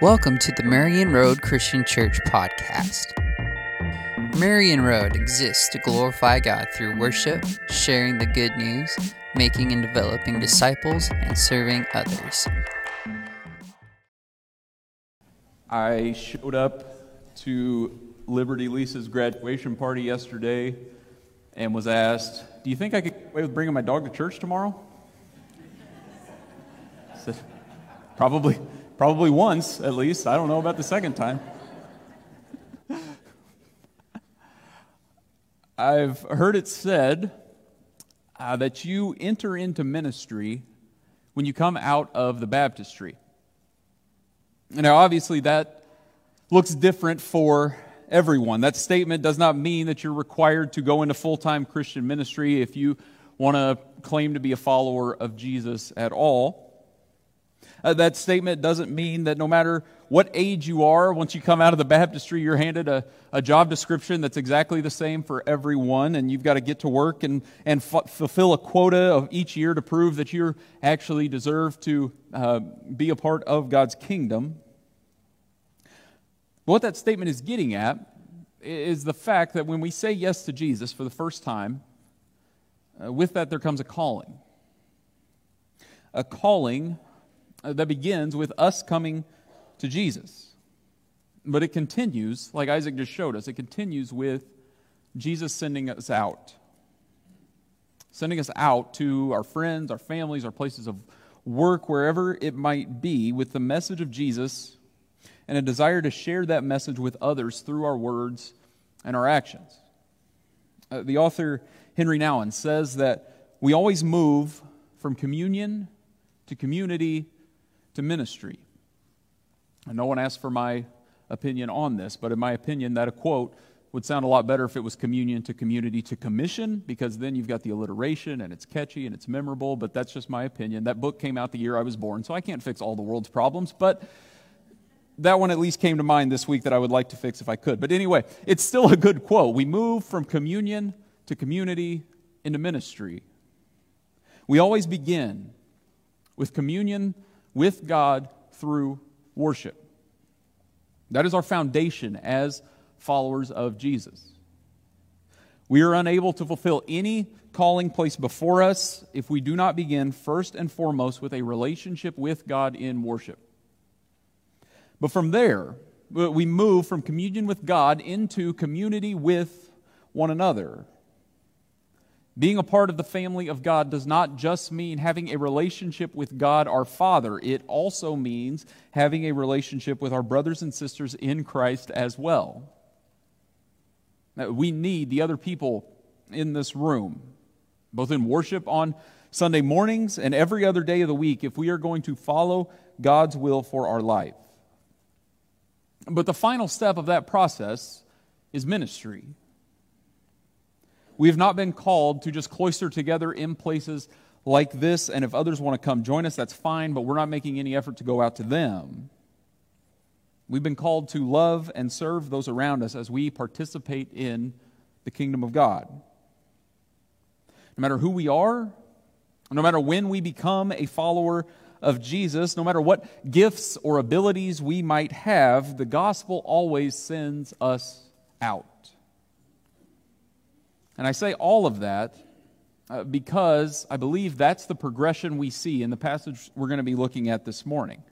Welcome to the Marion Road Christian Church podcast. Marion Road exists to glorify God through worship, sharing the good news, making and developing disciples, and serving others. I showed up to Liberty Lisa's graduation party yesterday and was asked, Do you think I could get away with bringing my dog to church tomorrow? I said, Probably, probably once at least. I don't know about the second time. I've heard it said uh, that you enter into ministry when you come out of the baptistry. Now, obviously, that looks different for everyone. That statement does not mean that you're required to go into full time Christian ministry if you want to claim to be a follower of Jesus at all. Uh, that statement doesn't mean that no matter what age you are, once you come out of the baptistry, you're handed a, a job description that's exactly the same for everyone, and you've got to get to work and, and f- fulfill a quota of each year to prove that you actually deserve to uh, be a part of God's kingdom. But what that statement is getting at is the fact that when we say yes to Jesus for the first time, uh, with that there comes a calling. A calling that begins with us coming to Jesus. But it continues, like Isaac just showed us, it continues with Jesus sending us out. Sending us out to our friends, our families, our places of work, wherever it might be, with the message of Jesus and a desire to share that message with others through our words and our actions. Uh, the author Henri Nouwen says that we always move from communion to community to ministry. And no one asked for my opinion on this, but in my opinion, that a quote would sound a lot better if it was communion to community to commission, because then you've got the alliteration and it's catchy and it's memorable, but that's just my opinion. That book came out the year I was born, so I can't fix all the world's problems, but that one at least came to mind this week that I would like to fix if I could. But anyway, it's still a good quote. We move from communion to community into ministry. We always begin with communion with God through worship. That is our foundation as followers of Jesus. We are unable to fulfill any calling placed before us if we do not begin first and foremost with a relationship with God in worship. But from there, we move from communion with God into community with one another. Being a part of the family of God does not just mean having a relationship with God our Father, it also means having a relationship with our brothers and sisters in Christ as well. We need the other people in this room, both in worship on Sunday mornings and every other day of the week, if we are going to follow God's will for our life. But the final step of that process is ministry. We have not been called to just cloister together in places like this, and if others want to come join us, that's fine, but we're not making any effort to go out to them. We've been called to love and serve those around us as we participate in the kingdom of God. No matter who we are, no matter when we become a follower of Jesus, no matter what gifts or abilities we might have, the gospel always sends us out. And I say all of that uh, because I believe that's the progression we see in the passage we're going to be looking at this morning.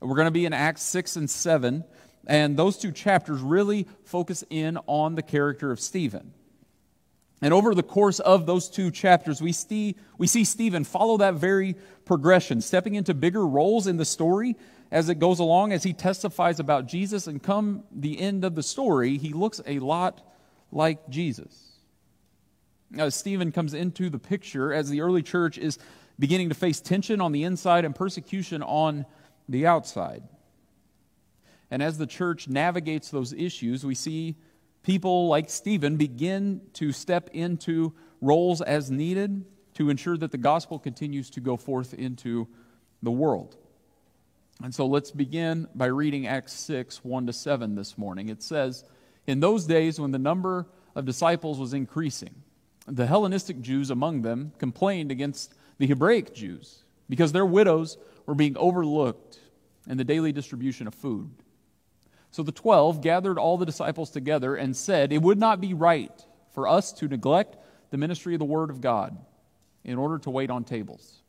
We're going to be in Acts 6 and 7, and those two chapters really focus in on the character of Stephen. And over the course of those two chapters, we see, we see Stephen follow that very progression, stepping into bigger roles in the story as it goes along, as he testifies about Jesus. And come the end of the story, he looks a lot like Jesus. Uh, Stephen comes into the picture as the early church is beginning to face tension on the inside and persecution on the outside. And as the church navigates those issues, we see people like Stephen begin to step into roles as needed to ensure that the gospel continues to go forth into the world. And so let's begin by reading Acts 6 1 to 7 this morning. It says, In those days when the number of disciples was increasing, the Hellenistic Jews among them complained against the Hebraic Jews because their widows were being overlooked in the daily distribution of food. So the twelve gathered all the disciples together and said, It would not be right for us to neglect the ministry of the Word of God in order to wait on tables.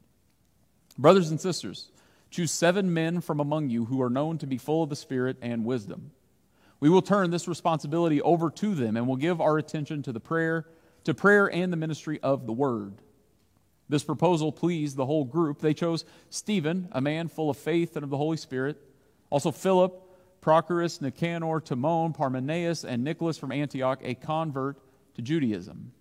Brothers and sisters, choose seven men from among you who are known to be full of the Spirit and wisdom. We will turn this responsibility over to them and will give our attention to the prayer, to prayer and the ministry of the Word. This proposal pleased the whole group. They chose Stephen, a man full of faith and of the Holy Spirit, also Philip, Prochorus, Nicanor, Timon, Parmenas, and Nicholas from Antioch, a convert to Judaism.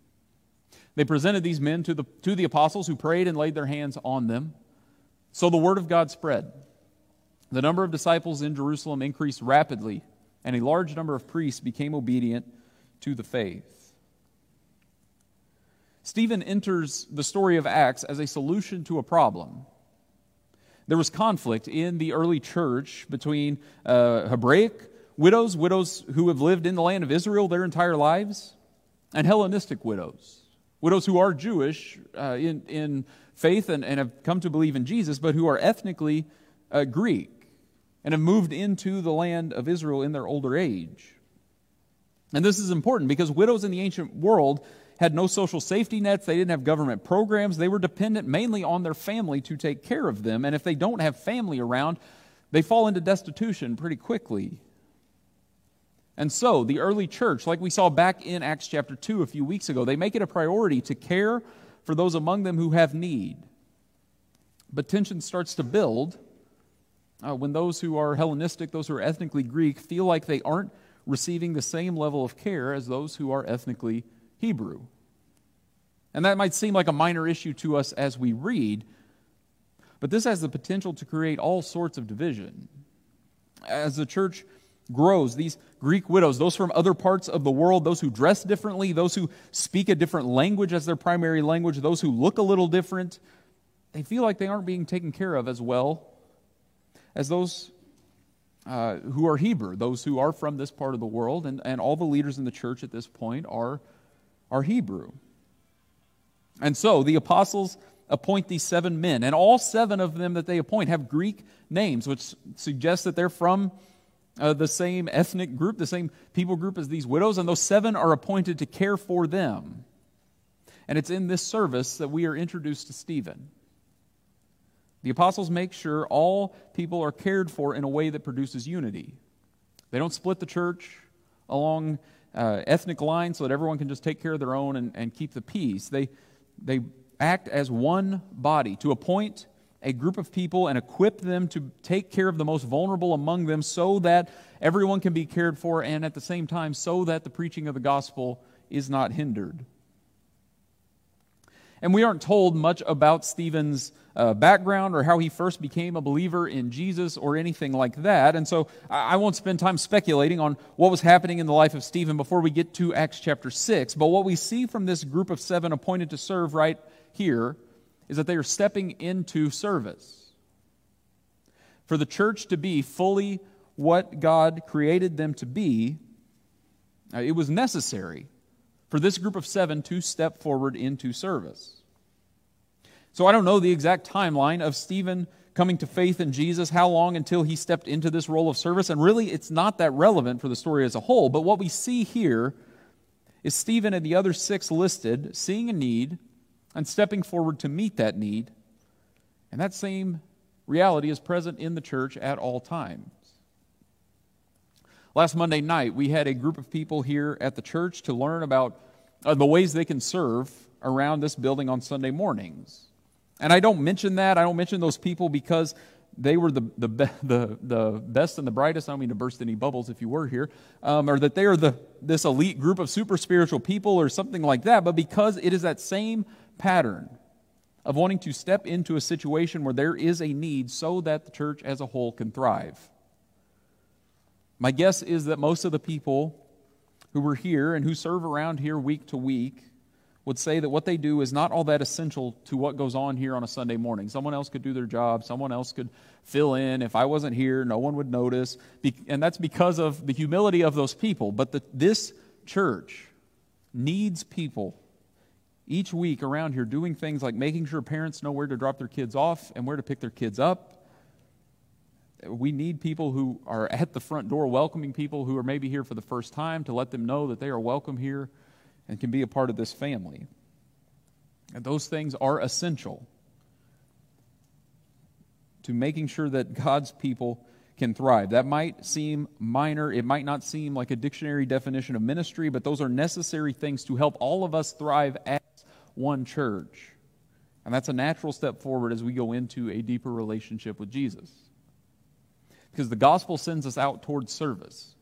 They presented these men to the, to the apostles who prayed and laid their hands on them. So the word of God spread. The number of disciples in Jerusalem increased rapidly, and a large number of priests became obedient to the faith. Stephen enters the story of Acts as a solution to a problem. There was conflict in the early church between uh, Hebraic widows, widows who have lived in the land of Israel their entire lives, and Hellenistic widows, widows who are Jewish uh, in, in faith and, and have come to believe in Jesus, but who are ethnically uh, Greek and have moved into the land of Israel in their older age. And this is important because widows in the ancient world had no social safety nets, they didn't have government programs, they were dependent mainly on their family to take care of them. And if they don't have family around, they fall into destitution pretty quickly. And so, the early church, like we saw back in Acts chapter 2 a few weeks ago, they make it a priority to care for those among them who have need. But tension starts to build uh, when those who are Hellenistic, those who are ethnically Greek, feel like they aren't receiving the same level of care as those who are ethnically Hebrew. And that might seem like a minor issue to us as we read, but this has the potential to create all sorts of division. As the church grows, these Greek widows, those from other parts of the world, those who dress differently, those who speak a different language as their primary language, those who look a little different, they feel like they aren't being taken care of as well as those uh, who are Hebrew, those who are from this part of the world, and, and all the leaders in the church at this point are are Hebrew. And so the apostles appoint these seven men, and all seven of them that they appoint have Greek names, which suggests that they're from uh, the same ethnic group, the same people group as these widows, and those seven are appointed to care for them. And it's in this service that we are introduced to Stephen. The apostles make sure all people are cared for in a way that produces unity. They don't split the church along uh, ethnic line so that everyone can just take care of their own and, and keep the peace. They, they act as one body to appoint a group of people and equip them to take care of the most vulnerable among them so that everyone can be cared for and at the same time so that the preaching of the gospel is not hindered. And we aren't told much about Stephen's uh, background or how he first became a believer in Jesus or anything like that. And so I, I won't spend time speculating on what was happening in the life of Stephen before we get to Acts chapter 6. But what we see from this group of seven appointed to serve right here is that they are stepping into service. For the church to be fully what God created them to be, uh, it was necessary for this group of seven to step forward into service. So I don't know the exact timeline of Stephen coming to faith in Jesus, how long until he stepped into this role of service, and really it's not that relevant for the story as a whole. But what we see here is Stephen and the other six listed seeing a need and stepping forward to meet that need. And that same reality is present in the church at all times. Last Monday night, we had a group of people here at the church to learn about uh, the ways they can serve around this building on Sunday mornings. And I don't mention that. I don't mention those people because they were the, the, the, the best and the brightest. I don't mean to burst any bubbles if you were here, um, or that they are the, this elite group of super spiritual people or something like that, but because it is that same pattern of wanting to step into a situation where there is a need so that the church as a whole can thrive. My guess is that most of the people who were here and who serve around here week to week would say that what they do is not all that essential to what goes on here on a Sunday morning. Someone else could do their job, someone else could fill in. If I wasn't here, no one would notice. And that's because of the humility of those people. But the, this church needs people each week around here doing things like making sure parents know where to drop their kids off and where to pick their kids up We need people who are at the front door welcoming people who are maybe here for the first time to let them know that they are welcome here and can be a part of this family. And those things are essential to making sure that God's people can thrive. That might seem minor, it might not seem like a dictionary definition of ministry, but those are necessary things to help all of us thrive as one church. And that's a natural step forward as we go into a deeper relationship with Jesus. Because the gospel sends us out towards service.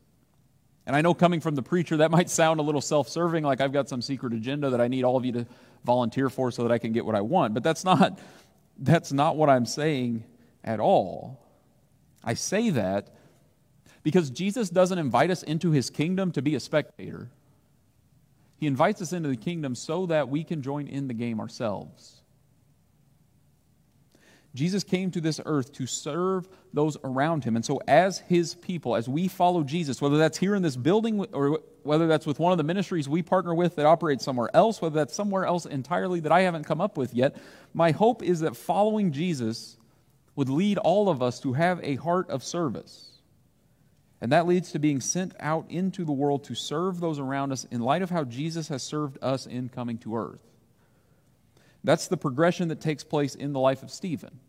And I know coming from the preacher, that might sound a little self serving, like I've got some secret agenda that I need all of you to volunteer for so that I can get what I want. But that's not, that's not what I'm saying at all. I say that because Jesus doesn't invite us into his kingdom to be a spectator. He invites us into the kingdom so that we can join in the game ourselves. Jesus came to this earth to serve those around him. And so, as his people, as we follow Jesus, whether that's here in this building or whether that's with one of the ministries we partner with that operates somewhere else, whether that's somewhere else entirely that I haven't come up with yet, my hope is that following Jesus would lead all of us to have a heart of service. And that leads to being sent out into the world to serve those around us in light of how Jesus has served us in coming to earth. That's the progression that takes place in the life of Stephen.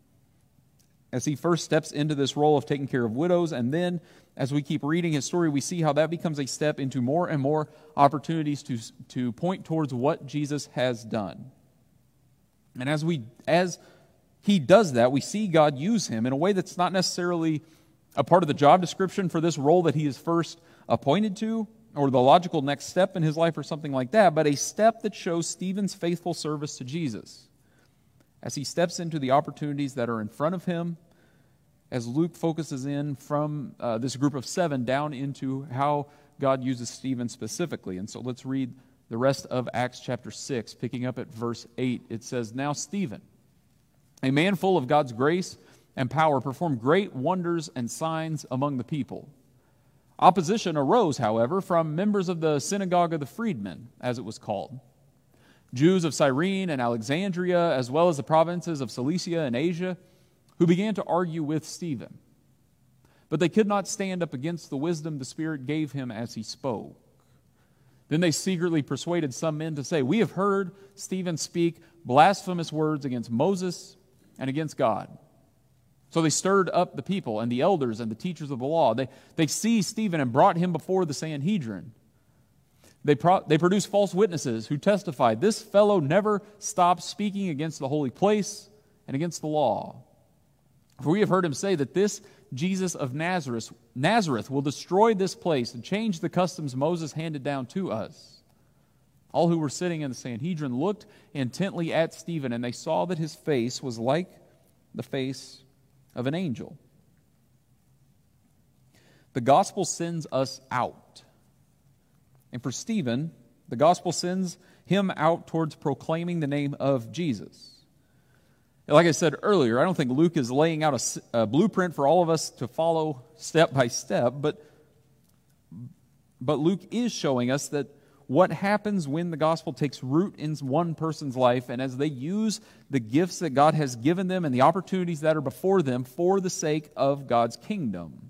As he first steps into this role of taking care of widows, and then as we keep reading his story, we see how that becomes a step into more and more opportunities to, to point towards what Jesus has done. And as we as he does that, we see God use him in a way that's not necessarily a part of the job description for this role that he is first appointed to, or the logical next step in his life, or something like that, but a step that shows Stephen's faithful service to Jesus as he steps into the opportunities that are in front of him, as Luke focuses in from uh, this group of seven down into how God uses Stephen specifically. And so let's read the rest of Acts chapter 6, picking up at verse 8. It says, Now Stephen a man full of God's grace and power performed great wonders and signs among the people. Opposition arose, however, from members of the synagogue of the freedmen, as it was called. Jews of Cyrene and Alexandria, as well as the provinces of Cilicia and Asia, who began to argue with Stephen. But they could not stand up against the wisdom the Spirit gave him as he spoke. Then they secretly persuaded some men to say, We have heard Stephen speak blasphemous words against Moses and against God. So they stirred up the people and the elders and the teachers of the law. They, they seized Stephen and brought him before the Sanhedrin. They, pro- they produced false witnesses who testified, This fellow never stopped speaking against the holy place and against the law. For we have heard him say that this Jesus of Nazareth, Nazareth will destroy this place and change the customs Moses handed down to us. All who were sitting in the Sanhedrin looked intently at Stephen, and they saw that his face was like the face of an angel. The gospel sends us out. And for Stephen, the gospel sends him out towards proclaiming the name of Jesus. Like I said earlier, I don't think Luke is laying out a, a blueprint for all of us to follow step by step, but, but Luke is showing us that what happens when the gospel takes root in one person's life and as they use the gifts that God has given them and the opportunities that are before them for the sake of God's kingdom.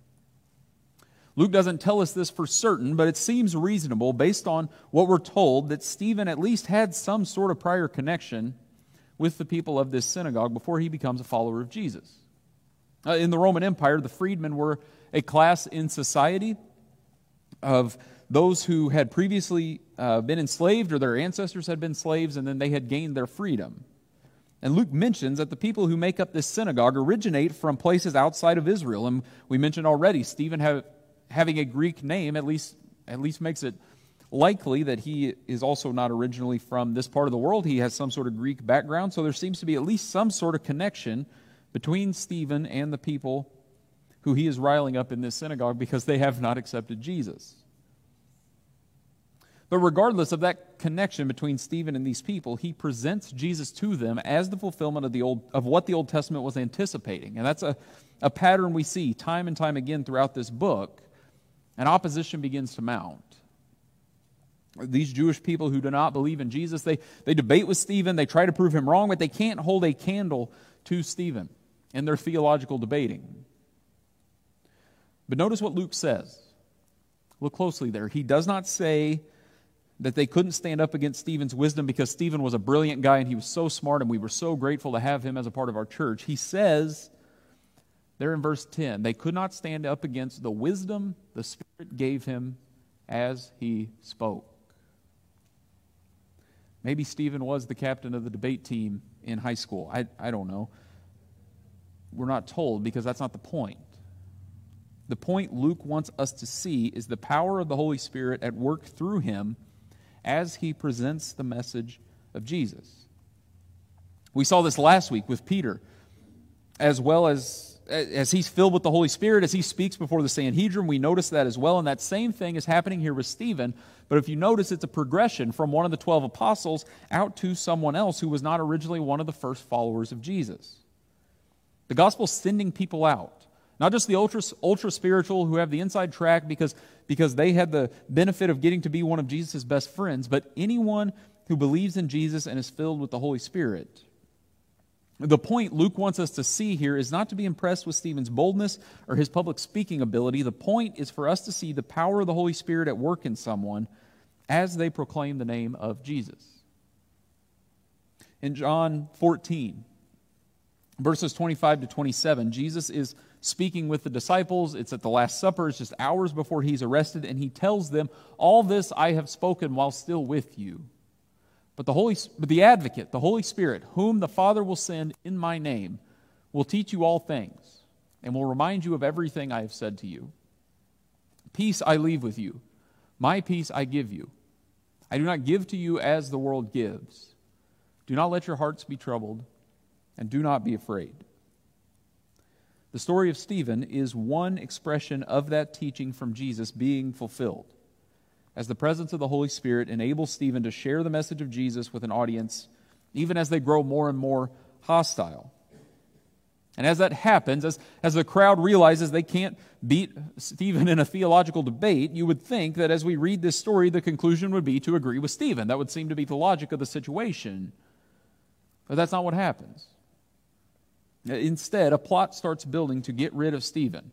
Luke doesn't tell us this for certain, but it seems reasonable based on what we're told that Stephen at least had some sort of prior connection with the people of this synagogue before he becomes a follower of Jesus. Uh, in the Roman Empire, the freedmen were a class in society of those who had previously uh, been enslaved or their ancestors had been slaves and then they had gained their freedom. And Luke mentions that the people who make up this synagogue originate from places outside of Israel. And we mentioned already, Stephen have, having a Greek name at least, at least makes it likely that he is also not originally from this part of the world. He has some sort of Greek background. So there seems to be at least some sort of connection between Stephen and the people who he is riling up in this synagogue because they have not accepted Jesus. But regardless of that connection between Stephen and these people, he presents Jesus to them as the fulfillment of, the old, of what the Old Testament was anticipating. And that's a, a pattern we see time and time again throughout this book. And opposition begins to mount. These Jewish people who do not believe in Jesus, they, they debate with Stephen, they try to prove him wrong, but they can't hold a candle to Stephen in their theological debating. But notice what Luke says. Look closely there. He does not say that they couldn't stand up against Stephen's wisdom because Stephen was a brilliant guy and he was so smart and we were so grateful to have him as a part of our church. He says there in verse 10 they could not stand up against the wisdom the Spirit gave him as he spoke. Maybe Stephen was the captain of the debate team in high school. I, I don't know. We're not told because that's not the point. The point Luke wants us to see is the power of the Holy Spirit at work through him as he presents the message of Jesus. We saw this last week with Peter, as well as as he's filled with the Holy Spirit, as he speaks before the Sanhedrin, we notice that as well. And that same thing is happening here with Stephen. But if you notice, it's a progression from one of the 12 apostles out to someone else who was not originally one of the first followers of Jesus. The gospel's sending people out. Not just the ultra, ultra spiritual who have the inside track because, because they had the benefit of getting to be one of Jesus' best friends, but anyone who believes in Jesus and is filled with the Holy Spirit. The point Luke wants us to see here is not to be impressed with Stephen's boldness or his public speaking ability. The point is for us to see the power of the Holy Spirit at work in someone as they proclaim the name of Jesus. In John 14, verses 25 to 27, Jesus is speaking with the disciples. It's at the Last Supper, it's just hours before he's arrested, and he tells them, All this I have spoken while still with you. But the, Holy, but the advocate, the Holy Spirit, whom the Father will send in my name, will teach you all things and will remind you of everything I have said to you. Peace I leave with you, my peace I give you. I do not give to you as the world gives. Do not let your hearts be troubled, and do not be afraid. The story of Stephen is one expression of that teaching from Jesus being fulfilled. As the presence of the Holy Spirit enables Stephen to share the message of Jesus with an audience, even as they grow more and more hostile. And as that happens, as, as the crowd realizes they can't beat Stephen in a theological debate, you would think that as we read this story, the conclusion would be to agree with Stephen. That would seem to be the logic of the situation. But that's not what happens. Instead, a plot starts building to get rid of Stephen,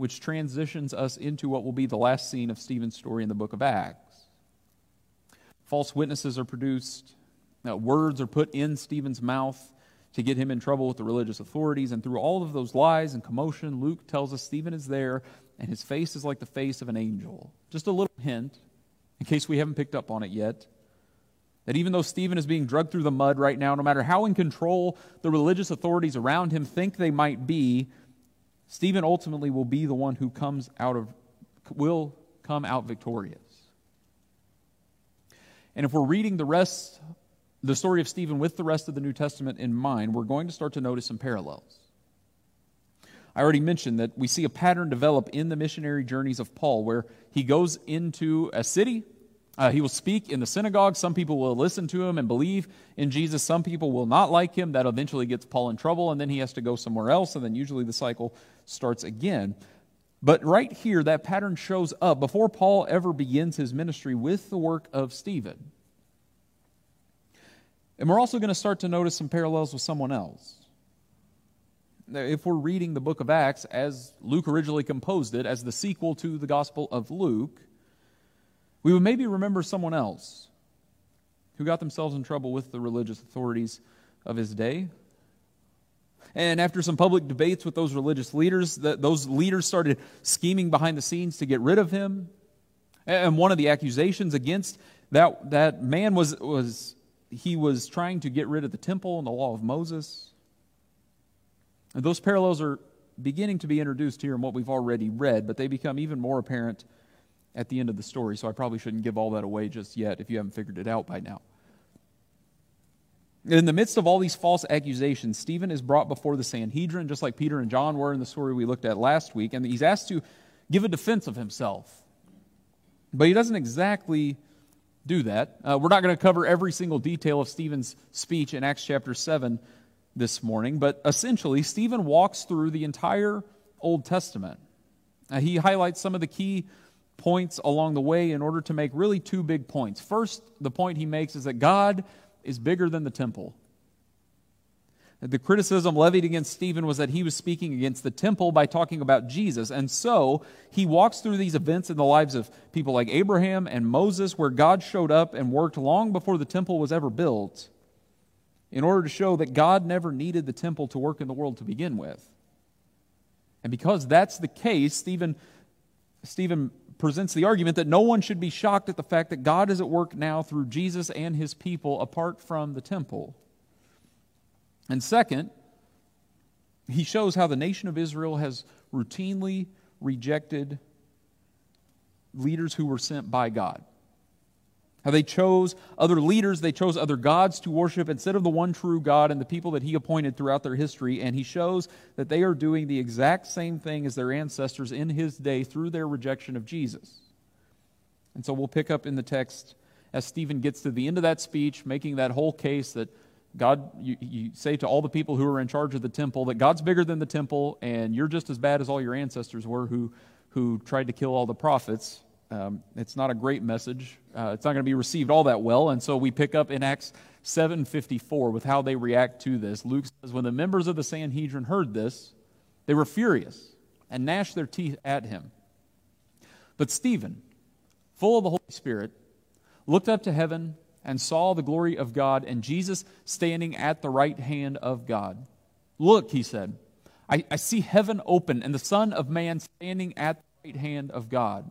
which transitions us into what will be the last scene of Stephen's story in the book of Acts. False witnesses are produced, uh, words are put in Stephen's mouth to get him in trouble with the religious authorities. And through all of those lies and commotion, Luke tells us Stephen is there, and his face is like the face of an angel. Just a little hint, in case we haven't picked up on it yet. That even though Stephen is being drugged through the mud right now, no matter how in control the religious authorities around him think they might be, Stephen ultimately will be the one who comes out of, will come out victorious. And if we're reading the rest, the story of Stephen with the rest of the New Testament in mind, we're going to start to notice some parallels. I already mentioned that we see a pattern develop in the missionary journeys of Paul where he goes into a city uh, he will speak in the synagogue. Some people will listen to him and believe in Jesus. Some people will not like him. That eventually gets Paul in trouble, and then he has to go somewhere else, and then usually the cycle starts again. But right here, that pattern shows up before Paul ever begins his ministry with the work of Stephen. And we're also going to start to notice some parallels with someone else. If we're reading the book of Acts as Luke originally composed it, as the sequel to the Gospel of Luke, we would maybe remember someone else who got themselves in trouble with the religious authorities of his day. And after some public debates with those religious leaders, those leaders started scheming behind the scenes to get rid of him. And one of the accusations against that, that man was, was he was trying to get rid of the temple and the law of Moses. And those parallels are beginning to be introduced here in what we've already read, but they become even more apparent at the end of the story, so I probably shouldn't give all that away just yet if you haven't figured it out by now. In the midst of all these false accusations, Stephen is brought before the Sanhedrin, just like Peter and John were in the story we looked at last week, and he's asked to give a defense of himself. But he doesn't exactly do that. Uh, we're not going to cover every single detail of Stephen's speech in Acts chapter 7 this morning, but essentially, Stephen walks through the entire Old Testament. Uh, he highlights some of the key points along the way in order to make really two big points. First, the point he makes is that God is bigger than the temple. The criticism levied against Stephen was that he was speaking against the temple by talking about Jesus. And so he walks through these events in the lives of people like Abraham and Moses, where God showed up and worked long before the temple was ever built, in order to show that God never needed the temple to work in the world to begin with. And because that's the case, Stephen, Stephen presents the argument that no one should be shocked at the fact that God is at work now through Jesus and his people apart from the temple. And second, he shows how the nation of Israel has routinely rejected leaders who were sent by God. How they chose other leaders, they chose other gods to worship instead of the one true God and the people that he appointed throughout their history. And he shows that they are doing the exact same thing as their ancestors in his day through their rejection of Jesus. And so we'll pick up in the text as Stephen gets to the end of that speech, making that whole case that God, you, you, say to all the people who are in charge of the temple that God's bigger than the temple, and you're just as bad as all your ancestors were who, who tried to kill all the prophets. Um, it's not a great message. Uh, it's not going to be received all that well. And so we pick up in Acts 7:54 with how they react to this. Luke says, "When the members of the Sanhedrin heard this, they were furious and gnashed their teeth at him. But Stephen, full of the Holy Spirit, looked up to heaven." and saw the glory of God and Jesus standing at the right hand of God. Look, he said, I, I, see heaven open and the Son of Man standing at the right hand of God.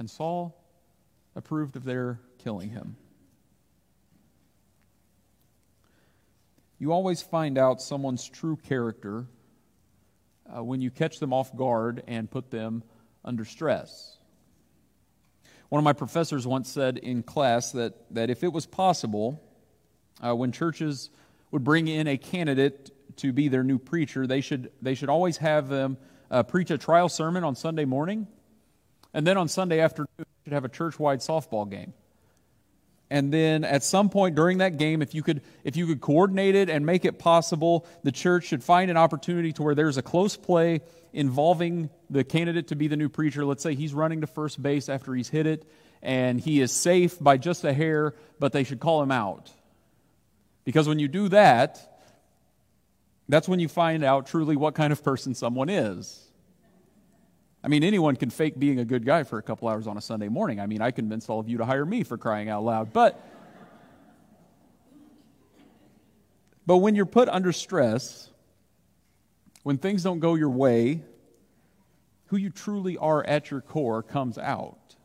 And Saul approved of their killing him. You always find out someone's true character uh, when you catch them off guard and put them under stress. One of my professors once said in class that, that if it was possible, uh, when churches would bring in a candidate to be their new preacher, they should, they should always have them uh, preach a trial sermon on Sunday morning, and then on Sunday afternoon, should have a church wide softball game. And then at some point during that game, if you could if you could coordinate it and make it possible, the church should find an opportunity to where there's a close play involving the candidate to be the new preacher. Let's say he's running to first base after he's hit it, and he is safe by just a hair, but they should call him out. Because when you do that, that's when you find out truly what kind of person someone is. I mean, anyone can fake being a good guy for a couple hours on a Sunday morning. I mean, I convinced all of you to hire me for crying out loud. But, but when you're put under stress, when things don't go your way, who you truly are at your core comes out.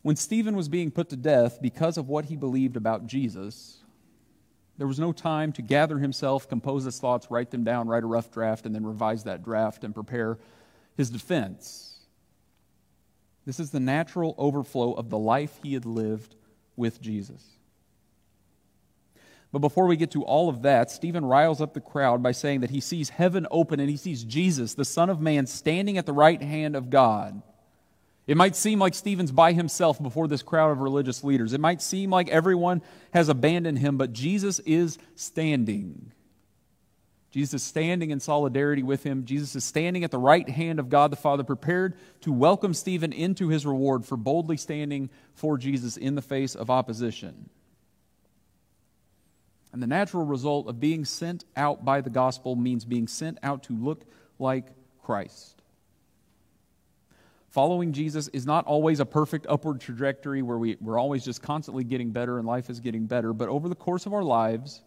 When Stephen was being put to death because of what he believed about Jesus, there was no time to gather himself, compose his thoughts, write them down, write a rough draft, and then revise that draft and prepare his defense. This is the natural overflow of the life he had lived with Jesus. But before we get to all of that, Stephen riles up the crowd by saying that he sees heaven open and he sees Jesus, the Son of Man, standing at the right hand of God. It might seem like Stephen's by himself before this crowd of religious leaders. It might seem like everyone has abandoned him, but Jesus is standing. Jesus is standing in solidarity with him. Jesus is standing at the right hand of God the Father, prepared to welcome Stephen into his reward for boldly standing for Jesus in the face of opposition. And the natural result of being sent out by the gospel means being sent out to look like Christ. Following Jesus is not always a perfect upward trajectory where we, we're always just constantly getting better and life is getting better, but over the course of our lives,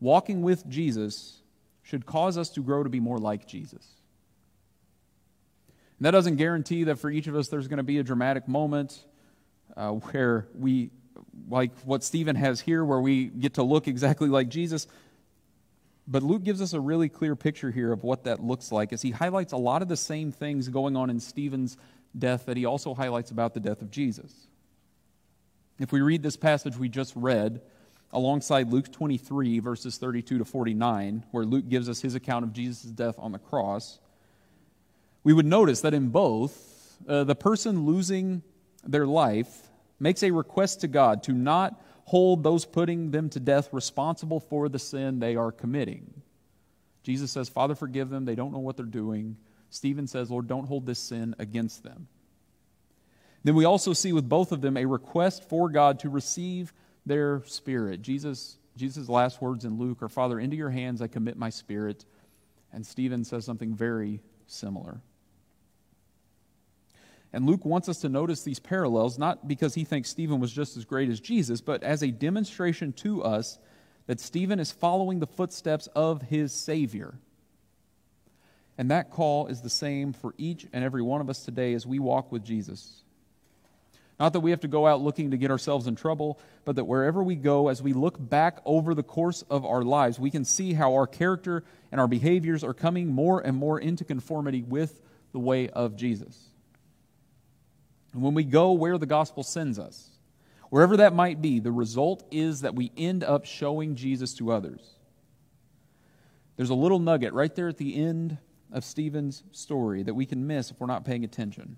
walking with Jesus should cause us to grow to be more like Jesus. And that doesn't guarantee that for each of us there's going to be a dramatic moment uh, where we, like what Stephen has here, where we get to look exactly like Jesus. But Luke gives us a really clear picture here of what that looks like as he highlights a lot of the same things going on in Stephen's death that he also highlights about the death of Jesus. If we read this passage we just read, alongside Luke 23, verses 32 to 49, where Luke gives us his account of Jesus' death on the cross, we would notice that in both, uh, the person losing their life makes a request to God to not hold those putting them to death responsible for the sin they are committing. Jesus says, Father, forgive them. They don't know what they're doing. Stephen says, Lord, don't hold this sin against them. Then we also see with both of them a request for God to receive their spirit. Jesus, Jesus' last words in Luke are, Father, into your hands I commit my spirit. And Stephen says something very similar. And Luke wants us to notice these parallels, not because he thinks Stephen was just as great as Jesus, but as a demonstration to us that Stephen is following the footsteps of his Savior. And that call is the same for each and every one of us today as we walk with Jesus. Not that we have to go out looking to get ourselves in trouble, but that wherever we go, as we look back over the course of our lives, we can see how our character and our behaviors are coming more and more into conformity with the way of Jesus. And when we go where the gospel sends us, wherever that might be, the result is that we end up showing Jesus to others. There's a little nugget right there at the end of Stephen's story that we can miss if we're not paying attention.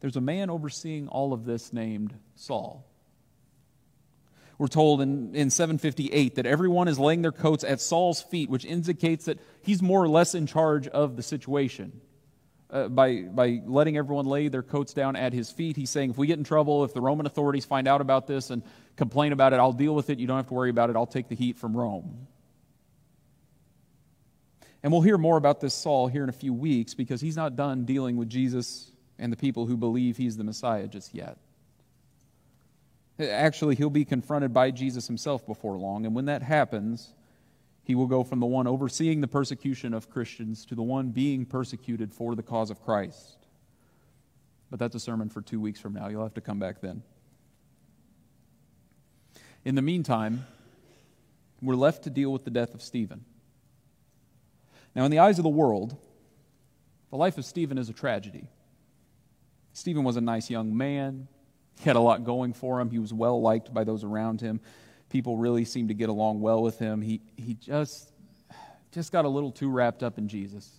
There's a man overseeing all of this named Saul. We're told in, in 758 that everyone is laying their coats at Saul's feet, which indicates that he's more or less in charge of the situation. Uh, by, by letting everyone lay their coats down at his feet, he's saying, if we get in trouble, if the Roman authorities find out about this and complain about it, I'll deal with it. You don't have to worry about it. I'll take the heat from Rome. And we'll hear more about this Saul here in a few weeks because he's not done dealing with Jesus and the people who believe he's the Messiah just yet. Actually, he'll be confronted by Jesus himself before long, and when that happens, he will go from the one overseeing the persecution of Christians to the one being persecuted for the cause of Christ. But that's a sermon for two weeks from now. You'll have to come back then. In the meantime, we're left to deal with the death of Stephen. Now, in the eyes of the world, the life of Stephen is a tragedy. Stephen was a nice young man. He had a lot going for him. He was well liked by those around him. People really seemed to get along well with him. He, he just, just got a little too wrapped up in Jesus.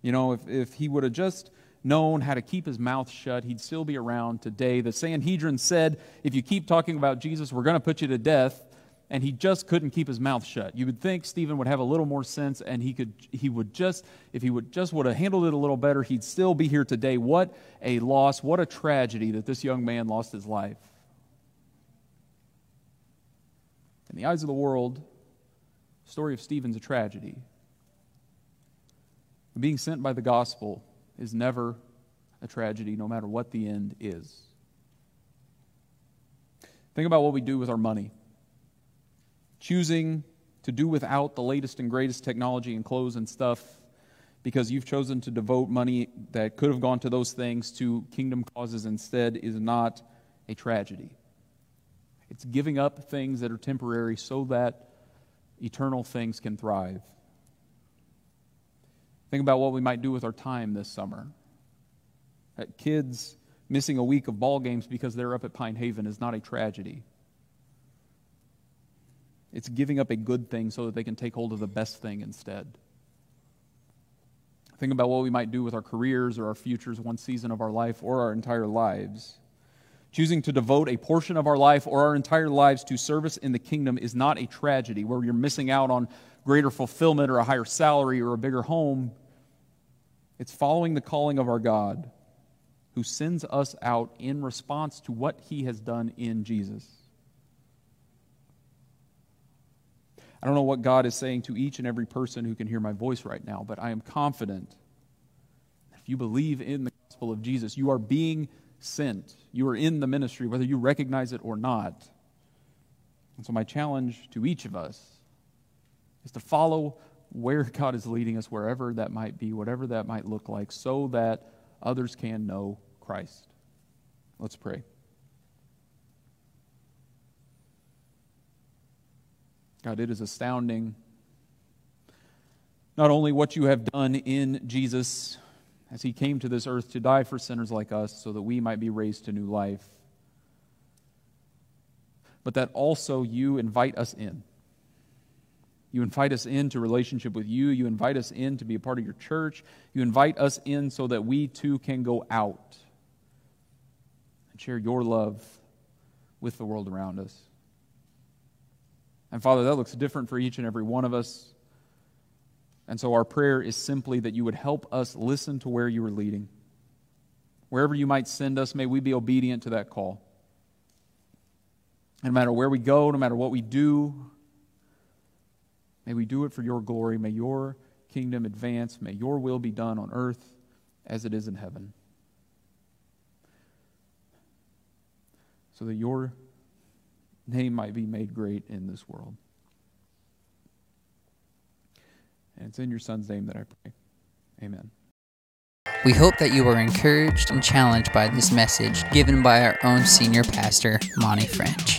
You know, if, if he would have just known how to keep his mouth shut, he'd still be around today. The Sanhedrin said, if you keep talking about Jesus, we're going to put you to death and he just couldn't keep his mouth shut. You would think Stephen would have a little more sense and he could he would just if he would just would have handled it a little better, he'd still be here today. What a loss, what a tragedy that this young man lost his life. In the eyes of the world, the story of Stephen's a tragedy. Being sent by the gospel is never a tragedy, no matter what the end is. Think about what we do with our money choosing to do without the latest and greatest technology and clothes and stuff because you've chosen to devote money that could have gone to those things to kingdom causes instead is not a tragedy. It's giving up things that are temporary so that eternal things can thrive. Think about what we might do with our time this summer. Uh, kids missing a week of ball games because they're up at Pine Haven is not a tragedy. It's giving up a good thing so that they can take hold of the best thing instead. Think about what we might do with our careers or our futures one season of our life or our entire lives. Choosing to devote a portion of our life or our entire lives to service in the kingdom is not a tragedy where you're missing out on greater fulfillment or a higher salary or a bigger home. It's following the calling of our God who sends us out in response to what he has done in Jesus. I don't know what God is saying to each and every person who can hear my voice right now, but I am confident if you believe in the gospel of Jesus, you are being sent. You are in the ministry, whether you recognize it or not. And so, my challenge to each of us is to follow where God is leading us, wherever that might be, whatever that might look like, so that others can know Christ. Let's pray. God, it is astounding not only what you have done in Jesus as he came to this earth to die for sinners like us so that we might be raised to new life, but that also you invite us in. You invite us into relationship with you. You invite us in to be a part of your church. You invite us in so that we too can go out and share your love with the world around us. And Father, that looks different for each and every one of us. And so our prayer is simply that you would help us listen to where you are leading. Wherever you might send us, may we be obedient to that call. And no matter where we go, no matter what we do, may we do it for your glory. May your kingdom advance. May your will be done on earth as it is in heaven. So that your name might be made great in this world. And it's in your Son's name that I pray. Amen. We hope that you are encouraged and challenged by this message given by our own senior pastor, Monty French.